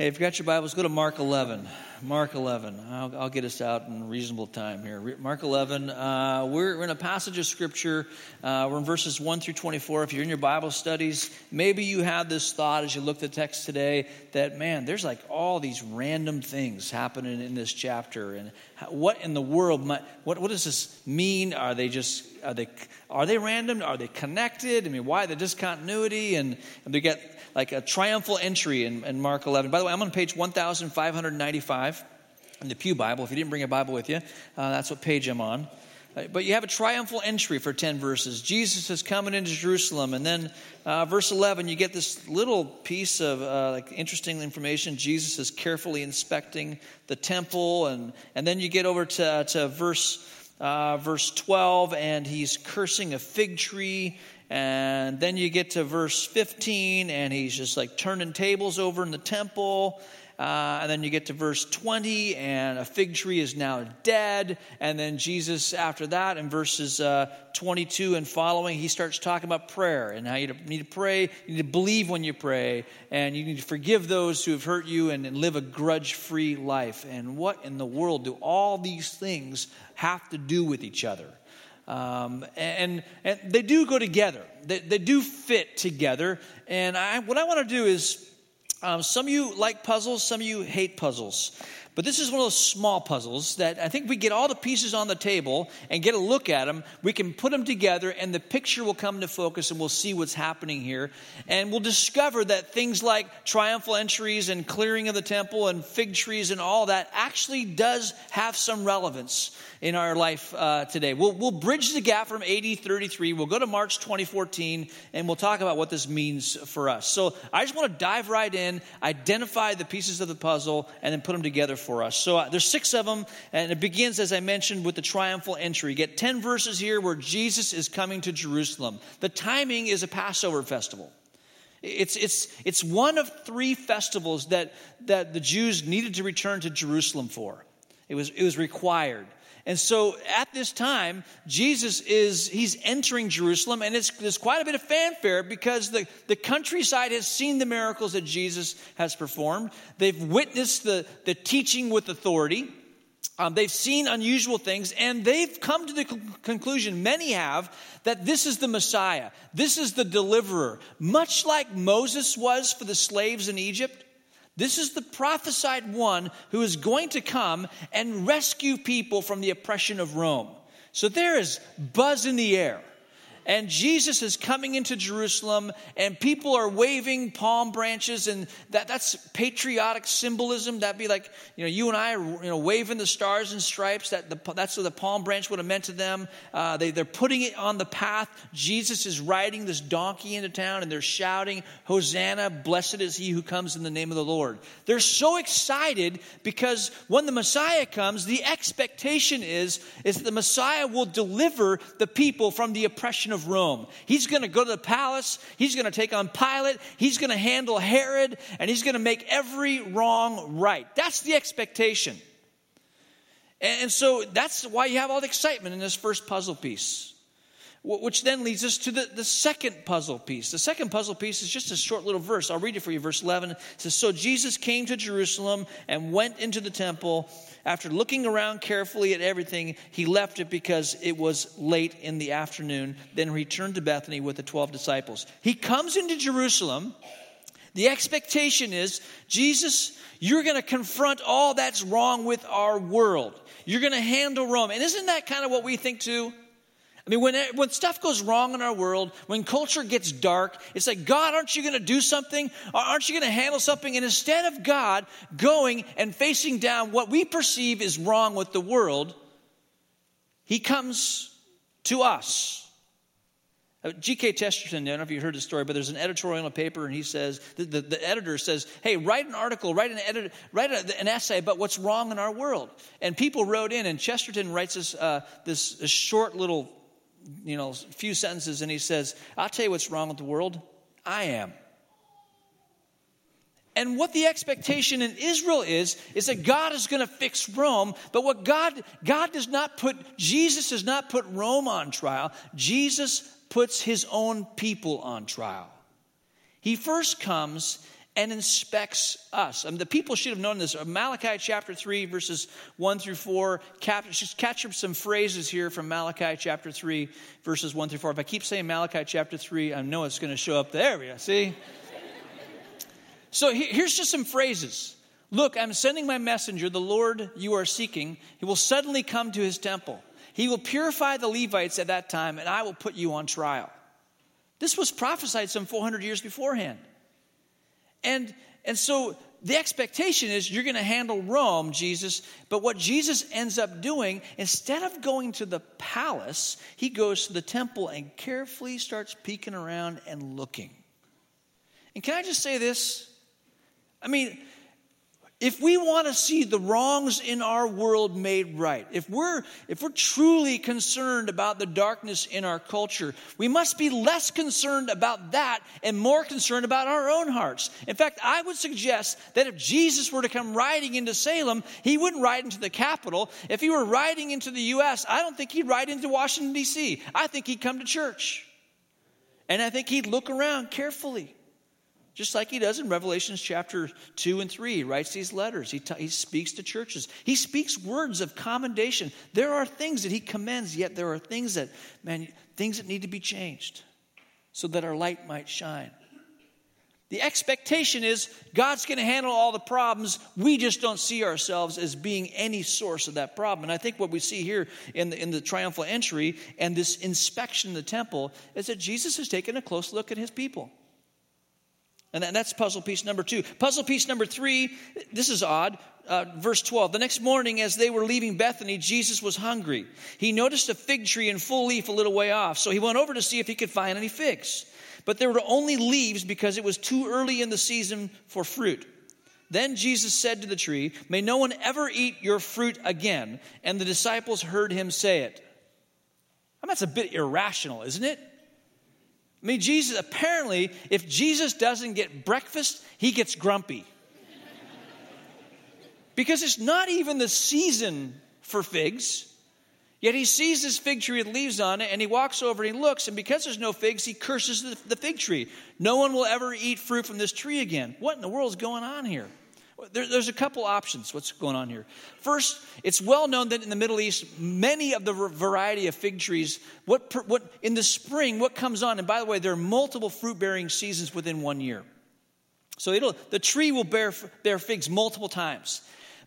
Hey, if you've got your Bibles, go to Mark 11. Mark 11. I'll, I'll get us out in reasonable time here. Mark 11. Uh, we're, in a passage of Scripture. Uh, we're in verses 1 through 24. If you're in your Bible studies, maybe you had this thought as you looked at the text today that, man, there's like all these random things happening in this chapter. And what in the world, might, what, what does this mean? Are they just, are they, are they random? Are they connected? I mean, why the discontinuity? And, and they get like a triumphal entry in, in Mark 11. By the way, I'm on page 1595 in the Pew Bible. If you didn't bring a Bible with you, uh, that's what page I'm on. Uh, but you have a triumphal entry for 10 verses. Jesus is coming into Jerusalem. And then, uh, verse 11, you get this little piece of uh, like interesting information. Jesus is carefully inspecting the temple. And, and then you get over to, to verse, uh, verse 12, and he's cursing a fig tree and then you get to verse 15, and he's just like turning tables over in the temple. Uh, and then you get to verse 20, and a fig tree is now dead. And then Jesus, after that, in verses uh, 22 and following, he starts talking about prayer and how you need to pray. You need to believe when you pray, and you need to forgive those who have hurt you and, and live a grudge free life. And what in the world do all these things have to do with each other? Um, and, and they do go together, they, they do fit together. And I, what I want to do is um, some of you like puzzles, some of you hate puzzles. But this is one of those small puzzles that I think we get all the pieces on the table and get a look at them. We can put them together and the picture will come to focus and we'll see what's happening here. And we'll discover that things like triumphal entries and clearing of the temple and fig trees and all that actually does have some relevance in our life uh, today. We'll, we'll bridge the gap from AD 33. We'll go to March 2014 and we'll talk about what this means for us. So I just want to dive right in, identify the pieces of the puzzle, and then put them together for us. So uh, there's six of them, and it begins, as I mentioned, with the triumphal entry. You get 10 verses here where Jesus is coming to Jerusalem. The timing is a Passover festival. It's, it's, it's one of three festivals that, that the Jews needed to return to Jerusalem for. It was, it was required. And so at this time, Jesus is, he's entering Jerusalem, and it's, there's quite a bit of fanfare because the, the countryside has seen the miracles that Jesus has performed. They've witnessed the, the teaching with authority. Um, they've seen unusual things, and they've come to the conclusion, many have, that this is the Messiah. This is the deliverer. Much like Moses was for the slaves in Egypt, this is the prophesied one who is going to come and rescue people from the oppression of Rome. So there is buzz in the air and Jesus is coming into Jerusalem, and people are waving palm branches, and that, that's patriotic symbolism. That'd be like, you know, you and I are you know, waving the stars and stripes. That the, that's what the palm branch would have meant to them. Uh, they, they're putting it on the path. Jesus is riding this donkey into town, and they're shouting, Hosanna, blessed is he who comes in the name of the Lord. They're so excited because when the Messiah comes, the expectation is, is that the Messiah will deliver the people from the oppression of Rome. He's going to go to the palace, he's going to take on Pilate, he's going to handle Herod, and he's going to make every wrong right. That's the expectation. And so that's why you have all the excitement in this first puzzle piece. Which then leads us to the, the second puzzle piece. The second puzzle piece is just a short little verse. I'll read it for you. Verse 11 it says, So Jesus came to Jerusalem and went into the temple. After looking around carefully at everything, he left it because it was late in the afternoon. Then returned to Bethany with the 12 disciples. He comes into Jerusalem. The expectation is, Jesus, you're going to confront all that's wrong with our world. You're going to handle Rome. And isn't that kind of what we think too? I mean, when, when stuff goes wrong in our world, when culture gets dark, it's like, God, aren't you going to do something? Aren't you going to handle something? And instead of God going and facing down what we perceive is wrong with the world, He comes to us. Uh, G.K. Chesterton, I don't know if you heard the story, but there's an editorial in a paper, and he says, the, the, the editor says, hey, write an article, write, an, edit, write a, an essay about what's wrong in our world. And people wrote in, and Chesterton writes this, uh, this short little you know, a few sentences and he says, I'll tell you what's wrong with the world. I am. And what the expectation in Israel is, is that God is going to fix Rome. But what God, God does not put, Jesus does not put Rome on trial. Jesus puts his own people on trial. He first comes and inspects us. I mean, the people should have known this. Malachi chapter 3, verses 1 through 4. Cap- just up some phrases here from Malachi chapter 3, verses 1 through 4. If I keep saying Malachi chapter 3, I know it's going to show up there. We go. see? so here's just some phrases. Look, I'm sending my messenger, the Lord you are seeking. He will suddenly come to his temple. He will purify the Levites at that time, and I will put you on trial. This was prophesied some 400 years beforehand. And, and so the expectation is you're going to handle Rome, Jesus. But what Jesus ends up doing, instead of going to the palace, he goes to the temple and carefully starts peeking around and looking. And can I just say this? I mean, if we want to see the wrongs in our world made right, if we're, if we're truly concerned about the darkness in our culture, we must be less concerned about that and more concerned about our own hearts. In fact, I would suggest that if Jesus were to come riding into Salem, he wouldn't ride into the Capitol. If he were riding into the U.S., I don't think he'd ride into Washington, D.C. I think he'd come to church. And I think he'd look around carefully just like he does in Revelations chapter 2 and 3. He writes these letters, he, t- he speaks to churches, he speaks words of commendation. There are things that he commends, yet there are things that, man, things that need to be changed so that our light might shine. The expectation is God's going to handle all the problems. We just don't see ourselves as being any source of that problem. And I think what we see here in the, in the triumphal entry and this inspection in the temple is that Jesus has taken a close look at his people. And that's puzzle piece number two. Puzzle piece number three, this is odd. Uh, verse 12. The next morning, as they were leaving Bethany, Jesus was hungry. He noticed a fig tree in full leaf a little way off, so he went over to see if he could find any figs. But there were only leaves because it was too early in the season for fruit. Then Jesus said to the tree, May no one ever eat your fruit again. And the disciples heard him say it. I mean, that's a bit irrational, isn't it? I mean, Jesus, apparently, if Jesus doesn't get breakfast, he gets grumpy. because it's not even the season for figs. Yet he sees this fig tree with leaves on it, and he walks over and he looks, and because there's no figs, he curses the, the fig tree. No one will ever eat fruit from this tree again. What in the world is going on here? There, there's a couple options. What's going on here? First, it's well known that in the Middle East, many of the variety of fig trees, what, what in the spring, what comes on, and by the way, there are multiple fruit bearing seasons within one year. So it'll, the tree will bear, bear figs multiple times.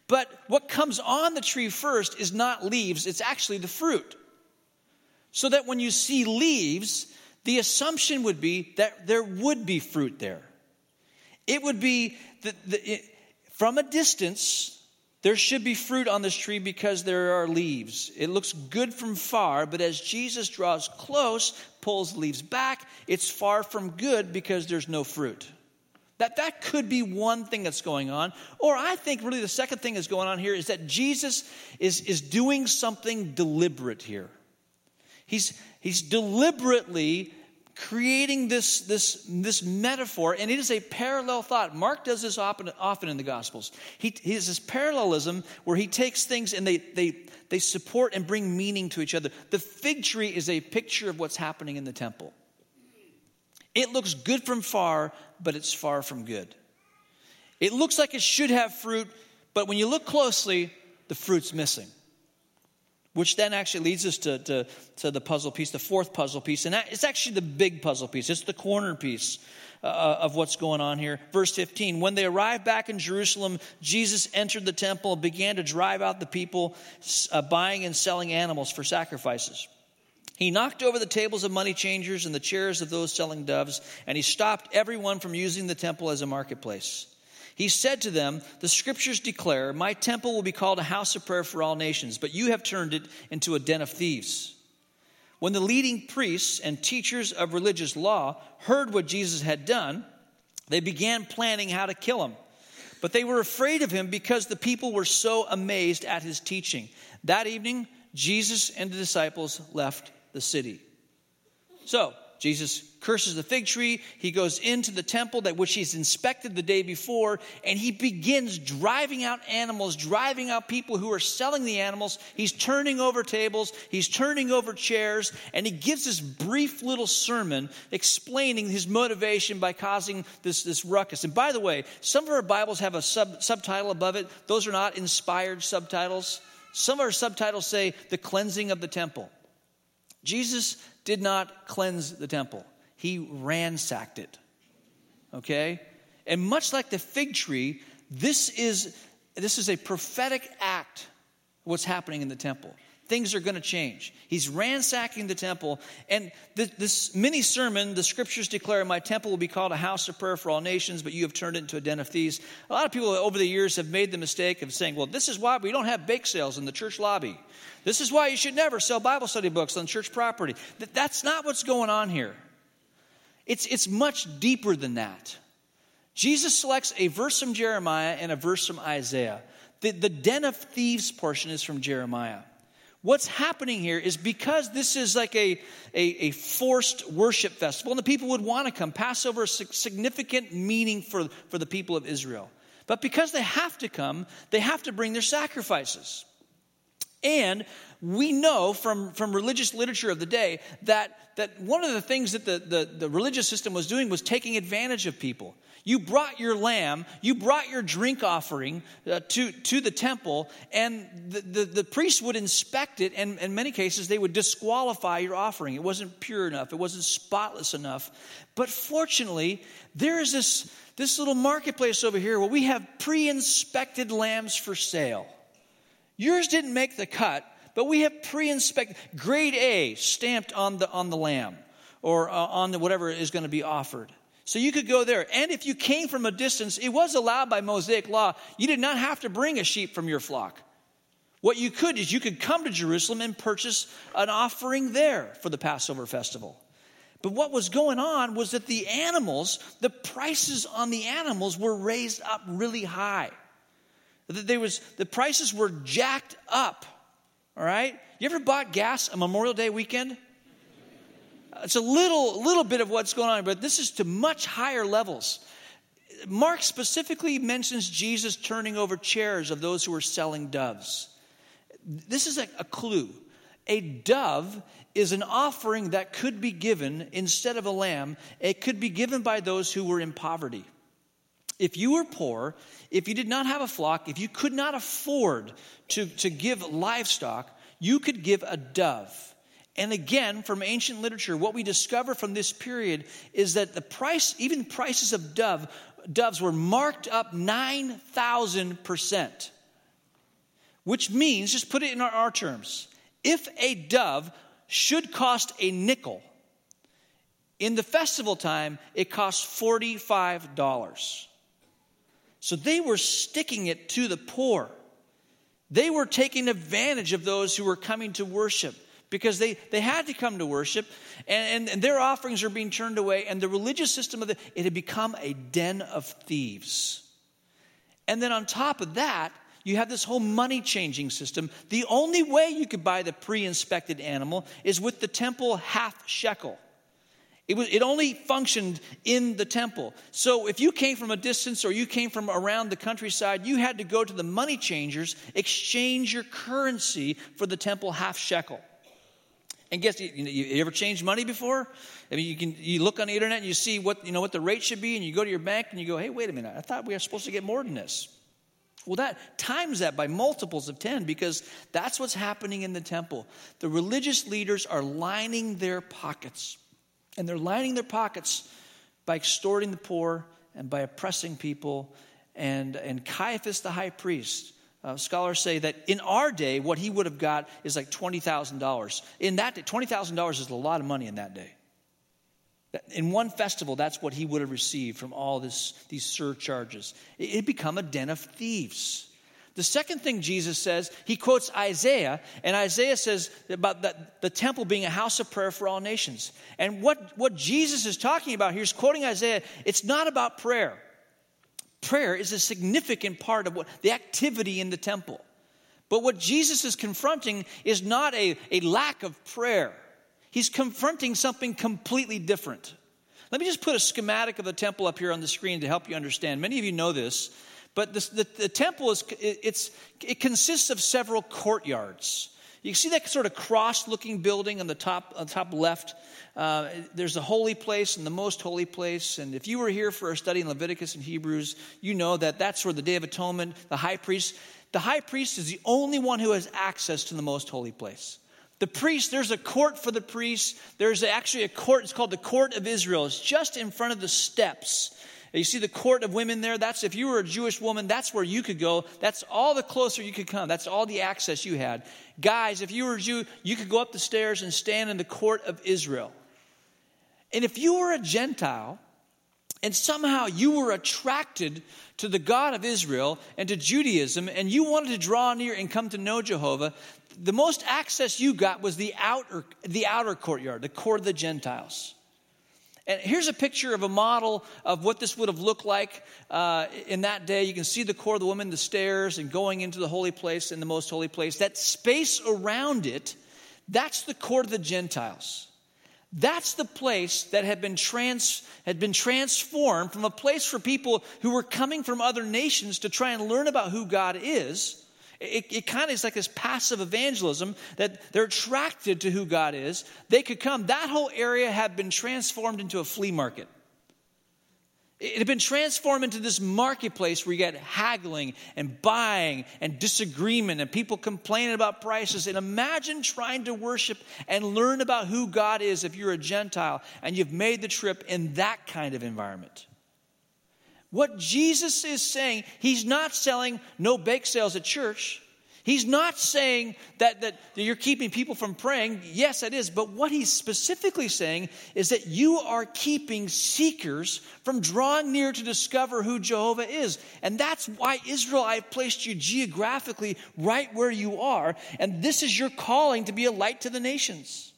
But what comes on the tree first is not leaves, it's actually the fruit. So that when you see leaves, the assumption would be that there would be fruit there. It would be that the, from a distance, there should be fruit on this tree because there are leaves. It looks good from far, but as Jesus draws close, pulls leaves back, it's far from good because there's no fruit. That, that could be one thing that's going on. Or I think really the second thing that's going on here is that Jesus is, is doing something deliberate here. He's, he's deliberately creating this, this, this metaphor, and it is a parallel thought. Mark does this often, often in the Gospels. He, he has this parallelism where he takes things and they, they, they support and bring meaning to each other. The fig tree is a picture of what's happening in the temple. It looks good from far, but it's far from good. It looks like it should have fruit, but when you look closely, the fruit's missing. Which then actually leads us to, to, to, the puzzle piece, the fourth puzzle piece. And that, it's actually the big puzzle piece, it's the corner piece uh, uh of what's going on here. Verse 15 When they arrived back in Jerusalem, Jesus entered the temple and began to drive out the people uh, buying and selling animals for sacrifices. He knocked over the tables of money changers and the chairs of those selling doves, and he stopped everyone from using the temple as a marketplace. He said to them, The scriptures declare, My temple will be called a house of prayer for all nations, but you have turned it into a den of thieves. When the leading priests and teachers of religious law heard what Jesus had done, they began planning how to kill him. But they were afraid of him because the people were so amazed at his teaching. That evening, Jesus and the disciples left the city. So, Jesus curses the fig tree. He goes into the temple that which he's inspected the day before, and he begins driving out animals, driving out people who are selling the animals. He's turning over tables, he's turning over chairs, and he gives this brief little sermon explaining his motivation by causing this, this ruckus. And by the way, some of our Bibles have a sub, subtitle above it. Those are not inspired subtitles. Some of our subtitles say the cleansing of the temple. Jesus did not cleanse the temple, he ransacked it. Okay? And much like the fig tree, this is, this is a prophetic act, what's happening in the temple. Things are going to change. He's ransacking the temple. And this mini sermon, the scriptures declare, My temple will be called a house of prayer for all nations, but you have turned it into a den of thieves. A lot of people over the years have made the mistake of saying, Well, this is why we don't have bake sales in the church lobby. This is why you should never sell Bible study books on church property. That's not what's going on here. It's, it's much deeper than that. Jesus selects a verse from Jeremiah and a verse from Isaiah. The, the den of thieves portion is from Jeremiah. What's happening here is because this is like a, a, a, forced worship festival, and the people would want to come. Passover is significant meaning for, for the people of Israel. But because they have to come, they have to bring their sacrifices. And we know from, from religious literature of the day that, that one of the things that the, the, the religious system was doing was taking advantage of people. You brought your lamb, you brought your drink offering uh, to, to the temple, and the, the, the priest would inspect it, and in many cases, they would disqualify your offering. It wasn't pure enough, it wasn't spotless enough. But fortunately, there is this, this little marketplace over here where we have pre inspected lambs for sale. Yours didn't make the cut, but we have pre inspected, grade A stamped on the, on the lamb or uh, on the, whatever is going to be offered. So you could go there. And if you came from a distance, it was allowed by Mosaic law. You did not have to bring a sheep from your flock. What you could is you could come to Jerusalem and purchase an offering there for the Passover festival. But what was going on was that the animals, the prices on the animals were raised up really high. There was, the prices were jacked up. All right? You ever bought gas a Memorial Day weekend? It's a little, little bit of what's going on, but this is to much higher levels. Mark specifically mentions Jesus turning over chairs of those who were selling doves. This is a, a clue. A dove is an offering that could be given instead of a lamb. It could be given by those who were in poverty. If you were poor, if you did not have a flock, if you could not afford to, to give livestock, you could give a dove. And again, from ancient literature, what we discover from this period is that the price, even prices of dove, doves were marked up 9,000%. Which means, just put it in our, our terms, if a dove should cost a nickel, in the festival time, it costs $45. So they were sticking it to the poor. They were taking advantage of those who were coming to worship because they, they had to come to worship and, and, their offerings are being turned away and the religious system of the, it had become a den of thieves. And then on top of that you have this whole money changing system. The only way you could buy the pre-inspected animal is with the temple half shekel it, was, it only functioned in the temple. So if you came from a distance or you came from around the countryside, you had to go to the money changers, exchange your currency for the temple half shekel. And guess you, you, ever changed money before? I mean, you can you look on the internet and you see what you know what the rate should be, and you go to your bank and you go, "Hey, wait a minute! I thought we were supposed to get more than this." Well, that times that by multiples of 10 because that's what's happening in the temple. The religious leaders are lining their pockets. And they're lining their pockets by extorting the poor and by oppressing people. And, and Caiaphas, the high priest, uh, scholars say that in our day, what he would have got is like $20,000. In that day, $20,000 is a lot of money in that day. In one festival, that's what he would have received from all this, these surcharges. It had become a den of thieves. The second thing Jesus says, he quotes Isaiah, and Isaiah says about the, the temple being a house of prayer for all nations. And what, what Jesus is talking about here is quoting Isaiah, it's not about prayer prayer is a significant part of what the activity in the temple. But what Jesus is confronting is not a, a lack of prayer. He's confronting something completely different. Let me just put a schematic of the temple up here on the screen to help you understand. Many of you know this, but the, the temple is it's, it consists of several courtyards. You see that sort of cross-looking building on the top, on the top left. Uh, there's the holy place and the most holy place. And if you were here for a study in Leviticus and Hebrews, you know that that's where the Day of Atonement, the high priest, the high priest is the only one who has access to the most holy place. The priest, there's a court for the priests. There's actually a court, it's called the Court of Israel. It's just in front of the steps. You see the court of women there? That's if you were a Jewish woman, that's where you could go. That's all the closer you could come. That's all the access you had. Guys, if you were a Jew, you could go up the stairs and stand in the court of Israel. And if you were a Gentile, and somehow you were attracted to the God of Israel and to Judaism, and you wanted to draw near and come to know Jehovah, the most access you got was the outer, the outer courtyard, the court of the Gentiles. And here's a picture of a model of what this would have looked like uh, in that day. You can see the court of the woman, the stairs, and going into the holy place and the most holy place. That space around it, that's the court of the Gentiles. That's the place that had been, trans, had been transformed from a place for people who were coming from other nations to try and learn about who God is it, it kind of is like this passive evangelism that they're attracted to who God is. They could come. That whole area had been transformed into a flea market. It had been transformed into this marketplace where you get haggling and buying and disagreement and people complaining about prices. And imagine trying to worship and learn about who God is if you're a Gentile and you've made the trip in that kind of environment. What Jesus is saying, he's not selling no bake sales at church. He's not saying that, that you're keeping people from praying. Yes, it is. But what he's specifically saying is that you are keeping seekers from drawing near to discover who Jehovah is. And that's why, Israel, I've placed you geographically right where you are. And this is your calling to be a light to the nations.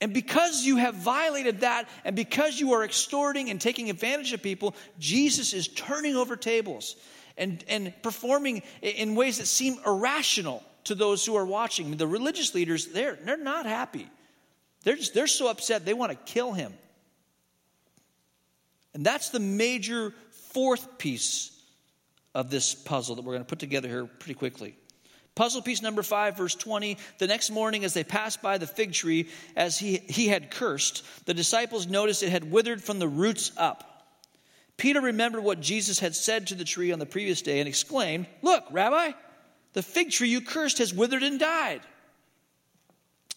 And because you have violated that, and because you are extorting and taking advantage of people, Jesus is turning over tables and, and performing in ways that seem irrational to those who are watching. The religious leaders, they're, they're not happy. They're, just, they're so upset, they want to kill him. And that's the major fourth piece of this puzzle that we're going to put together here pretty quickly. Puzzle piece number five, verse 20. The next morning, as they passed by the fig tree, as he, he had cursed, the disciples noticed it had withered from the roots up. Peter remembered what Jesus had said to the tree on the previous day and exclaimed, Look, Rabbi, the fig tree you cursed has withered and died.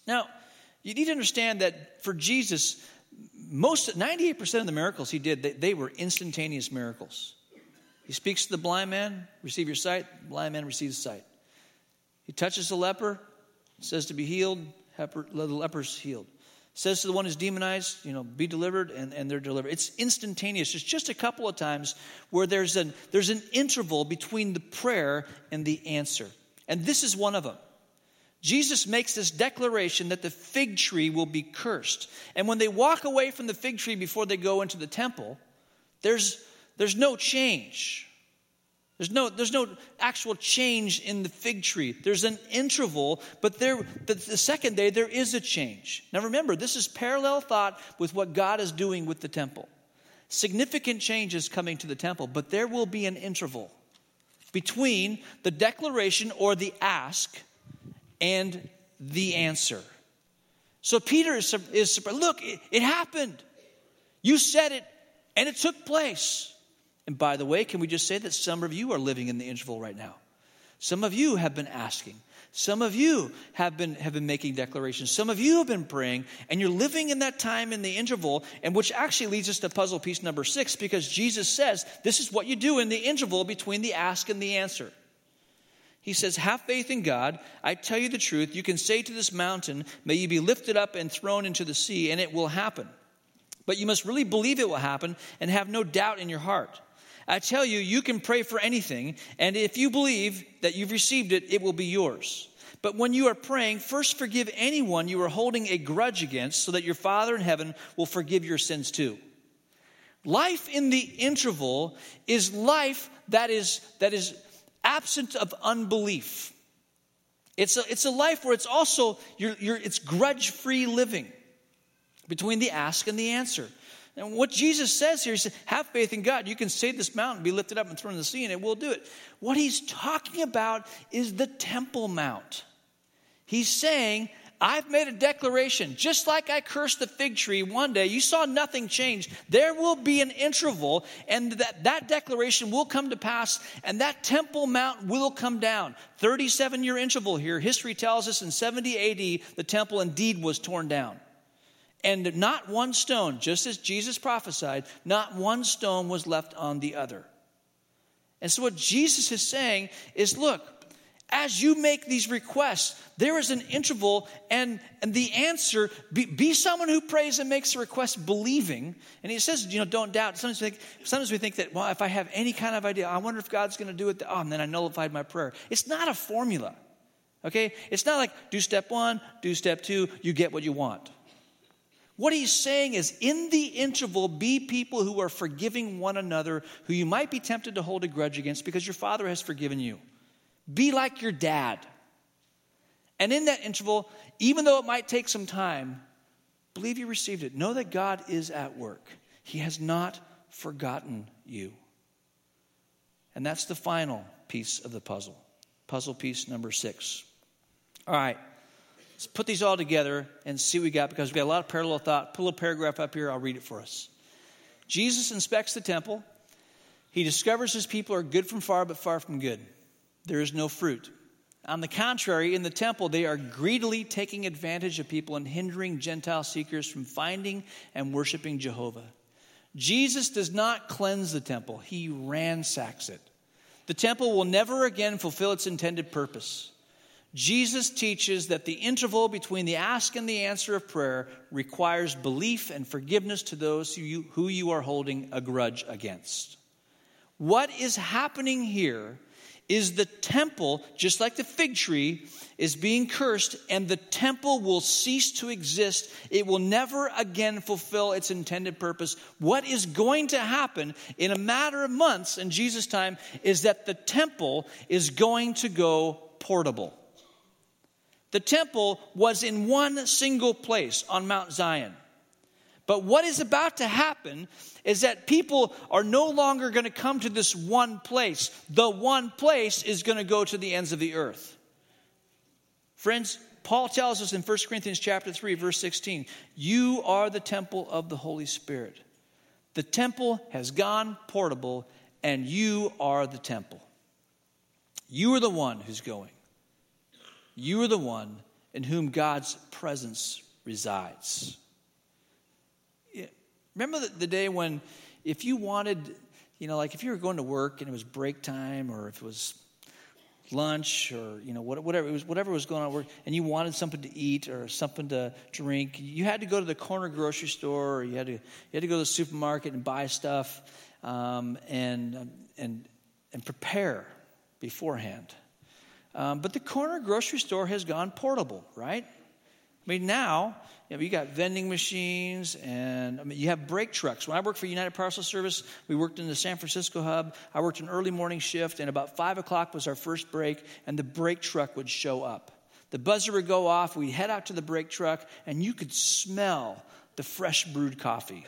Now, you need to understand that for Jesus, most 98% of the miracles he did, they, they were instantaneous miracles. He speaks to the blind man, receive your sight, the blind man receives sight. He touches the leper, says to be healed, the leper's healed. Says to the one who's demonized, you know, be delivered, and, and they're delivered. It's instantaneous. There's just a couple of times where there's an, there's an interval between the prayer and the answer. And this is one of them. Jesus makes this declaration that the fig tree will be cursed. And when they walk away from the fig tree before they go into the temple, there's, there's no change. There's no, there's no actual change in the fig tree. There's an interval, but there, the, the second day there is a change. Now remember, this is parallel thought with what God is doing with the temple. Significant changes coming to the temple, but there will be an interval between the declaration or the ask and the answer. So Peter is, look, it, it happened. You said it, and it took place. And by the way, can we just say that some of you are living in the interval right now? Some of you have been asking. Some of you have been, have been making declarations. Some of you have been praying, and you're living in that time in the interval, and which actually leads us to puzzle piece number six, because Jesus says this is what you do in the interval between the ask and the answer. He says, Have faith in God. I tell you the truth. You can say to this mountain, May you be lifted up and thrown into the sea, and it will happen. But you must really believe it will happen and have no doubt in your heart. I tell you, you can pray for anything, and if you believe that you've received it, it will be yours. But when you are praying, first forgive anyone you are holding a grudge against, so that your Father in heaven will forgive your sins too. Life in the interval is life that is, that is absent of unbelief. It's a, it's a life where it's also, you're, you're, it's grudge free living. between the ask and the answer. And what Jesus says here, he says, have faith in God. You can say this mountain, be lifted up and thrown in the sea, and it will do it. What he's talking about is the Temple Mount. He's saying, I've made a declaration. Just like I cursed the fig tree one day, you saw nothing change. There will be an interval, and that, that declaration will come to pass, and that Temple Mount will come down. 37 year interval here. History tells us in 70 AD, the temple indeed was torn down. And not one stone, just as Jesus prophesied, not one stone was left on the other. And so, what Jesus is saying is look, as you make these requests, there is an interval, and, and the answer be, be someone who prays and makes a request believing. And he says, you know, don't doubt. Sometimes we, think, sometimes we think that, well, if I have any kind of idea, I wonder if God's going to do it. Oh, and then I nullified my prayer. It's not a formula, okay? It's not like do step one, do step two, you get what you want. What he's saying is, in the interval, be people who are forgiving one another, who you might be tempted to hold a grudge against because your father has forgiven you. Be like your dad. And in that interval, even though it might take some time, believe you received it. Know that God is at work, He has not forgotten you. And that's the final piece of the puzzle. Puzzle piece number six. All right. Let's put these all together and see what we got because we got a lot of parallel thought. Pull a paragraph up here, I'll read it for us. Jesus inspects the temple. He discovers his people are good from far, but far from good. There is no fruit. On the contrary, in the temple, they are greedily taking advantage of people and hindering Gentile seekers from finding and worshiping Jehovah. Jesus does not cleanse the temple, he ransacks it. The temple will never again fulfill its intended purpose. Jesus teaches that the interval between the ask and the answer of prayer requires belief and forgiveness to those who you, who you are holding a grudge against. What is happening here is the temple, just like the fig tree, is being cursed, and the temple will cease to exist. It will never again fulfill its intended purpose. What is going to happen in a matter of months in Jesus' time is that the temple is going to go portable. The temple was in one single place on Mount Zion. But what is about to happen is that people are no longer going to come to this one place. The one place is going to go to the ends of the earth. Friends, Paul tells us in 1 Corinthians chapter 3 verse 16, you are the temple of the Holy Spirit. The temple has gone portable and you are the temple. You are the one who's going. You are the one in whom God's presence resides. Remember the, day when, if you wanted, you know, like if you were going to work and it was break time or if it was lunch or you know whatever it was whatever was going on and you wanted something to eat or something to drink you had to go to the corner grocery store or you had to you had to go to the supermarket and buy stuff um, and and and prepare beforehand um, but the corner grocery store has gone portable, right? I mean, now you, know, you got vending machines and I mean, you have break trucks. When I worked for United Parcel Service, we worked in the San Francisco hub. I worked an early morning shift, and about 5 o'clock was our first break, and the break truck would show up. The buzzer would go off, we'd head out to the break truck, and you could smell the fresh brewed coffee.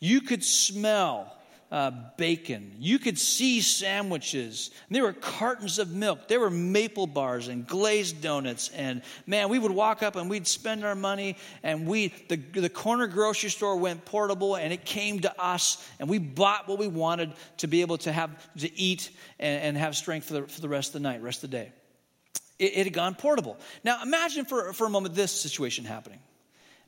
You could smell uh, bacon. You could see sandwiches. And There were cartons of milk. There were maple bars and glazed donuts. And man, we would walk up and we'd spend our money. And we, the, the corner grocery store went portable and it came to us. And we bought what we wanted to be able to have to eat and, and have strength for the, for the rest of the night, rest of the day. It, it had gone portable. Now imagine for, for a moment this situation happening.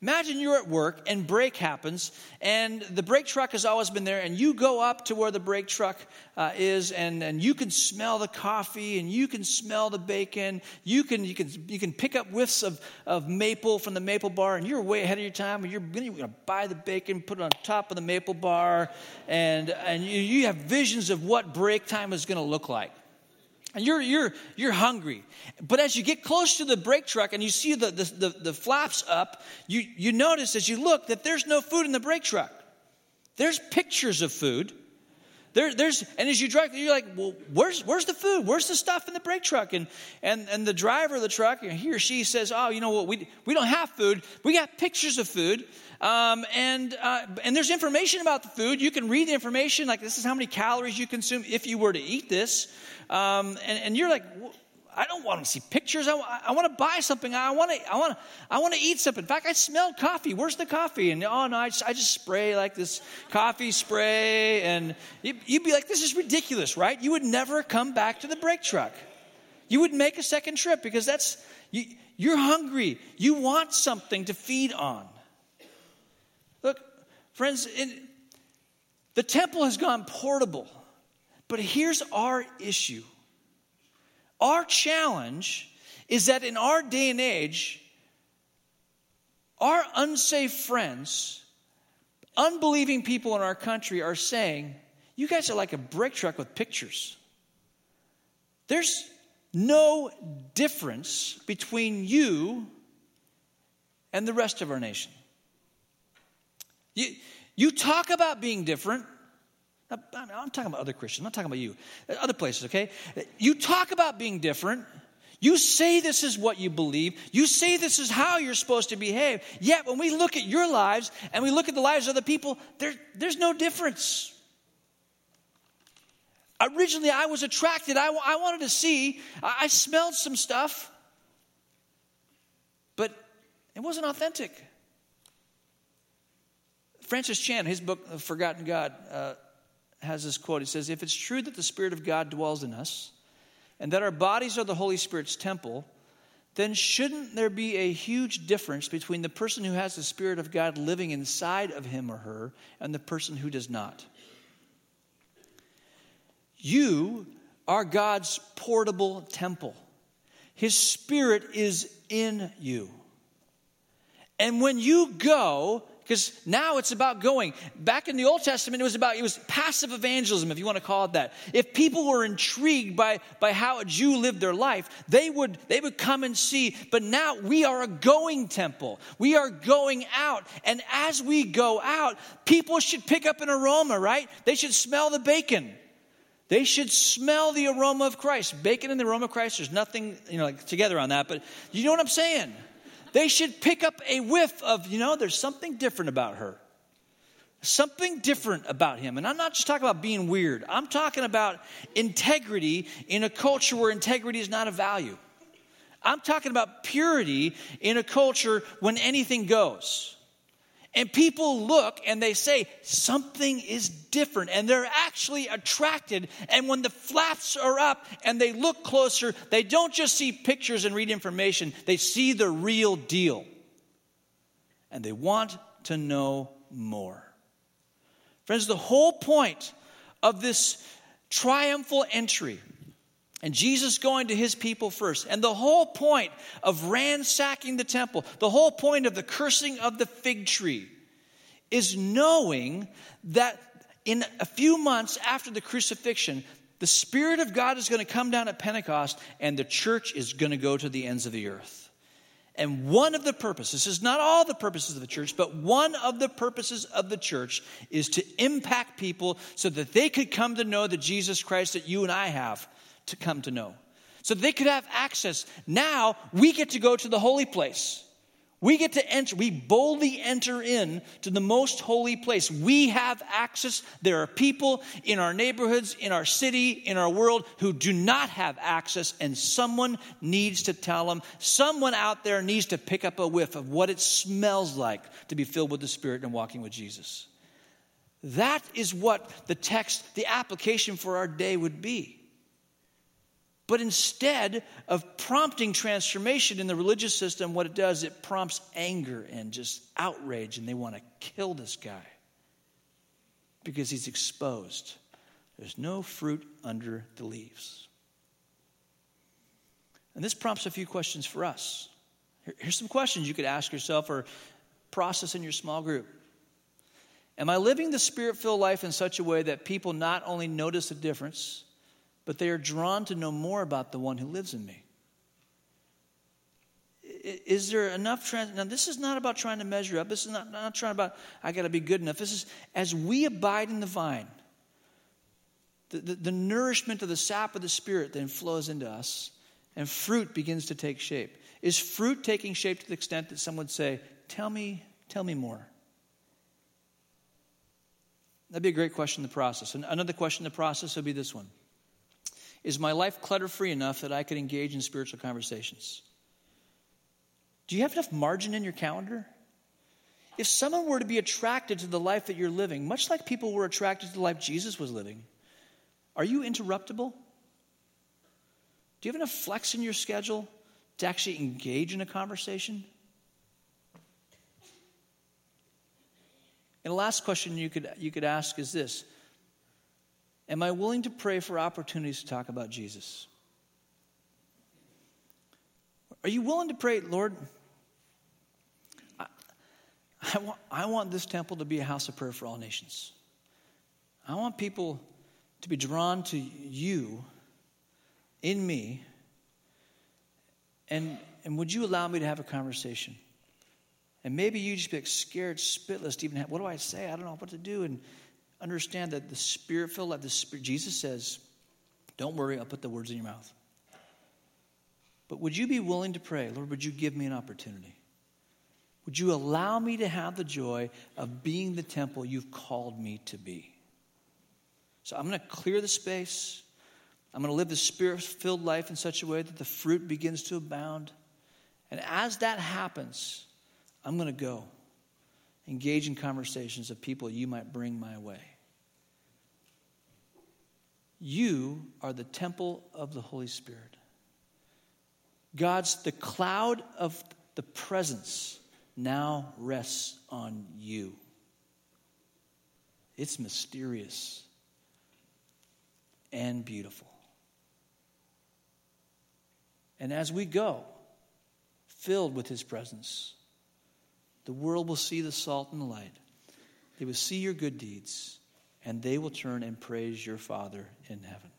Imagine you're at work and break happens, and the break truck has always been there, and you go up to where the break truck uh, is, and, and you can smell the coffee, and you can smell the bacon. You can, you can, you can pick up whiffs of, of maple from the maple bar, and you're way ahead of your time, and you're going to buy the bacon, put it on top of the maple bar, and, and you, you have visions of what break time is going to look like and you're, you're, you're hungry. But as you get close to the break truck and you see the, the, the, the, flaps up, you, you notice as you look that there's no food in the break truck. There's pictures of food, there, there's and as you drive, you're like, well, where's where's the food? Where's the stuff in the break truck? And and and the driver of the truck, he or she says, oh, you know what? We we don't have food. We got pictures of food, um, and uh, and there's information about the food. You can read the information, like this is how many calories you consume if you were to eat this, um, and and you're like. I don't want to see pictures. I, I want to buy something. I want to. I want to. I want to eat something. In fact, I smell coffee. Where's the coffee? And oh no, I just, I just spray like this coffee spray, and you, you'd be like, this is ridiculous, right? You would never come back to the break truck. You would make a second trip because that's you, you're hungry. You want something to feed on. Look, friends, it, the temple has gone portable, but here's our issue. Our challenge is that in our day and age, our unsafe friends, unbelieving people in our country are saying, You guys are like a break truck with pictures. There's no difference between you and the rest of our nation. You, you talk about being different, I'm talking about other Christians. I'm not talking about you. Other places, okay? You talk about being different. You say this is what you believe. You say this is how you're supposed to behave. Yet when we look at your lives and we look at the lives of other people, there, there's no difference. Originally, I was attracted. I, I wanted to see. I, I smelled some stuff, but it wasn't authentic. Francis Chan, his book, Forgotten God, uh, has this quote. He says, If it's true that the Spirit of God dwells in us and that our bodies are the Holy Spirit's temple, then shouldn't there be a huge difference between the person who has the Spirit of God living inside of him or her and the person who does not? You are God's portable temple. His Spirit is in you. And when you go because now it's about going. Back in the Old Testament, it was about, it was passive evangelism, if you want to call it that. If people were intrigued by, by how a Jew lived their life, they would, they would come and see. But now we are a going temple. We are going out. And as we go out, people should pick up an aroma, right? They should smell the bacon. They should smell the aroma of Christ. Bacon and the aroma of Christ, there's nothing, you know, like together on that, but you know what I'm saying? They should pick up a whiff of, you know, there's something different about her. Something different about him. And I'm not just talking about being weird, I'm talking about integrity in a culture where integrity is not a value. I'm talking about purity in a culture when anything goes. And people look and they say, something is different. And they're actually attracted. And when the flaps are up and they look closer, they don't just see pictures and read information, they see the real deal. And they want to know more. Friends, the whole point of this triumphal entry and Jesus going to his people first. And the whole point of ransacking the temple, the whole point of the cursing of the fig tree, is knowing that in a few months after the crucifixion, the Spirit of God is going to come down at Pentecost and the church is going to go to the ends of the earth. And one of the purposes, this is not all the purposes of the church, but one of the purposes of the church is to impact people so that they could come to know the Jesus Christ that you and I have to come to know. So they could have access. Now we get to go to the holy place. We get to enter, we boldly enter in to the most holy place. We have access. There are people in our neighborhoods, in our city, in our world who do not have access, and someone needs to tell them. Someone out there needs to pick up a whiff of what it smells like to be filled with the Spirit and walking with Jesus. That is what the text, the application for our day would be. But instead of prompting transformation in the religious system, what it does, it prompts anger and just outrage, and they want to kill this guy because he's exposed. There's no fruit under the leaves. And this prompts a few questions for us. Here's some questions you could ask yourself or process in your small group. Am I living the spirit filled life in such a way that people not only notice the difference, but they are drawn to know more about the one who lives in me. Is there enough trans- now this is not about trying to measure up. This is not, not trying about I gotta be good enough. This is as we abide in the vine, the, the, the nourishment of the sap of the Spirit then flows into us, and fruit begins to take shape. Is fruit taking shape to the extent that some would say, Tell me, tell me more? That'd be a great question in the process. And another question in the process would be this one Is my life clutter free enough that I could engage in spiritual conversations? Do you have enough margin in your calendar? If someone were to be attracted to the life that you're living, much like people were attracted to the life Jesus was living, are you interruptible? Do you have enough flex in your schedule to actually engage in a conversation? And the last question you could, you could ask is this Am I willing to pray for opportunities to talk about Jesus? Are you willing to pray, Lord? I, I, want, I want this temple to be a house of prayer for all nations. I want people to be drawn to you in me. And, and would you allow me to have a conversation? And maybe you just be like scared, spitless to even have, what do I say? I don't know what to do. And understand that the spirit filled life, the spirit, Jesus says, don't worry, I'll put the words in your mouth. But would you be willing to pray, Lord, would you give me an opportunity? Would you allow me to have the joy of being the temple you've called me to be? So I'm going to clear the space. I'm going to live the spirit filled life in such a way that the fruit begins to abound. And as that happens, I'm going to go engage in conversations of people you might bring my way. You are the temple of the Holy Spirit. God's, the cloud of the presence now rests on you. It's mysterious and beautiful. And as we go, filled with His presence, the world will see the salt and the light. They will see your good deeds, and they will turn and praise your Father in heaven.